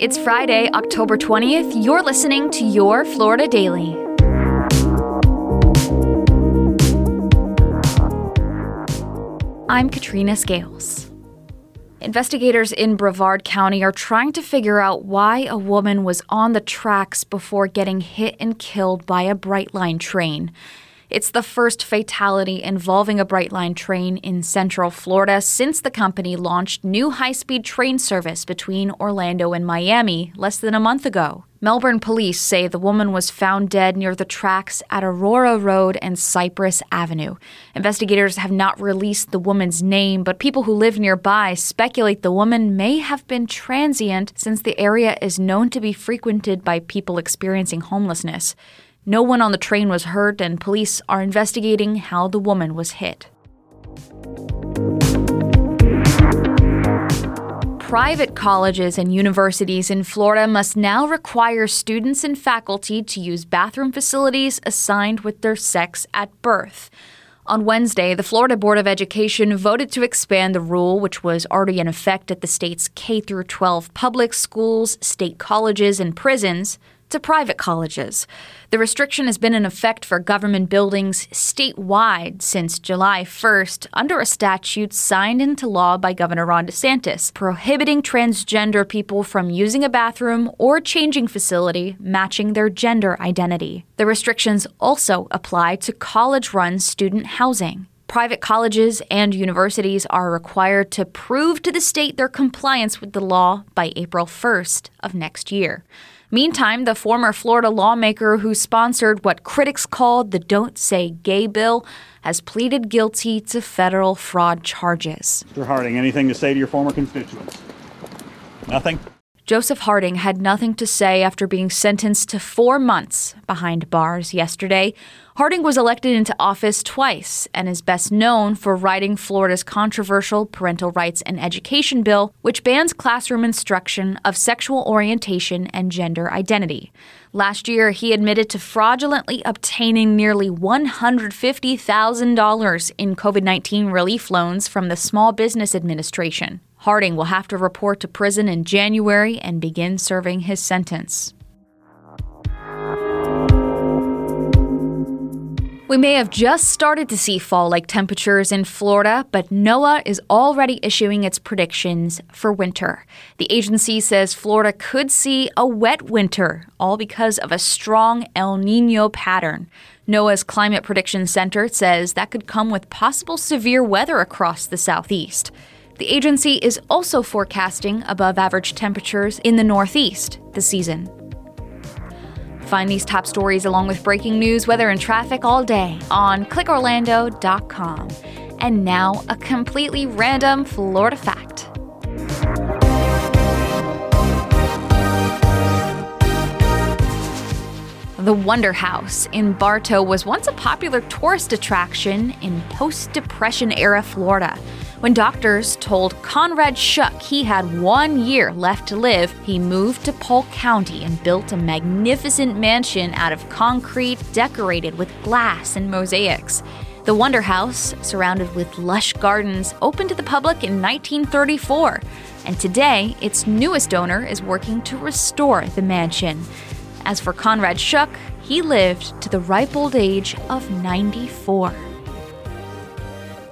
It's Friday, October 20th. You're listening to Your Florida Daily. I'm Katrina Scales. Investigators in Brevard County are trying to figure out why a woman was on the tracks before getting hit and killed by a Brightline train. It's the first fatality involving a Brightline train in Central Florida since the company launched new high speed train service between Orlando and Miami less than a month ago. Melbourne police say the woman was found dead near the tracks at Aurora Road and Cypress Avenue. Investigators have not released the woman's name, but people who live nearby speculate the woman may have been transient since the area is known to be frequented by people experiencing homelessness. No one on the train was hurt, and police are investigating how the woman was hit. Private colleges and universities in Florida must now require students and faculty to use bathroom facilities assigned with their sex at birth. On Wednesday, the Florida Board of Education voted to expand the rule, which was already in effect at the state's K 12 public schools, state colleges, and prisons, to private colleges. The restriction has been in effect for government buildings statewide since July 1st under a statute signed into law by Governor Ron DeSantis, prohibiting transgender people from using a bathroom or changing facility matching their gender identity. The restrictions also apply to college run student housing. Private colleges and universities are required to prove to the state their compliance with the law by April 1st of next year. Meantime, the former Florida lawmaker who sponsored what critics called the Don't Say Gay bill has pleaded guilty to federal fraud charges. Mr. Harding, anything to say to your former constituents? Nothing? Joseph Harding had nothing to say after being sentenced to four months behind bars yesterday. Harding was elected into office twice and is best known for writing Florida's controversial Parental Rights and Education Bill, which bans classroom instruction of sexual orientation and gender identity. Last year, he admitted to fraudulently obtaining nearly $150,000 in COVID 19 relief loans from the Small Business Administration. Harding will have to report to prison in January and begin serving his sentence. We may have just started to see fall like temperatures in Florida, but NOAA is already issuing its predictions for winter. The agency says Florida could see a wet winter, all because of a strong El Nino pattern. NOAA's Climate Prediction Center says that could come with possible severe weather across the southeast. The agency is also forecasting above average temperatures in the Northeast this season. Find these top stories along with breaking news, weather, and traffic all day on clickorlando.com. And now, a completely random Florida fact. The Wonder House in Bartow was once a popular tourist attraction in post Depression era Florida. When doctors told Conrad Schuck he had one year left to live, he moved to Polk County and built a magnificent mansion out of concrete decorated with glass and mosaics. The Wonder House, surrounded with lush gardens, opened to the public in 1934, and today its newest owner is working to restore the mansion. As for Conrad Schuck, he lived to the ripe old age of 94.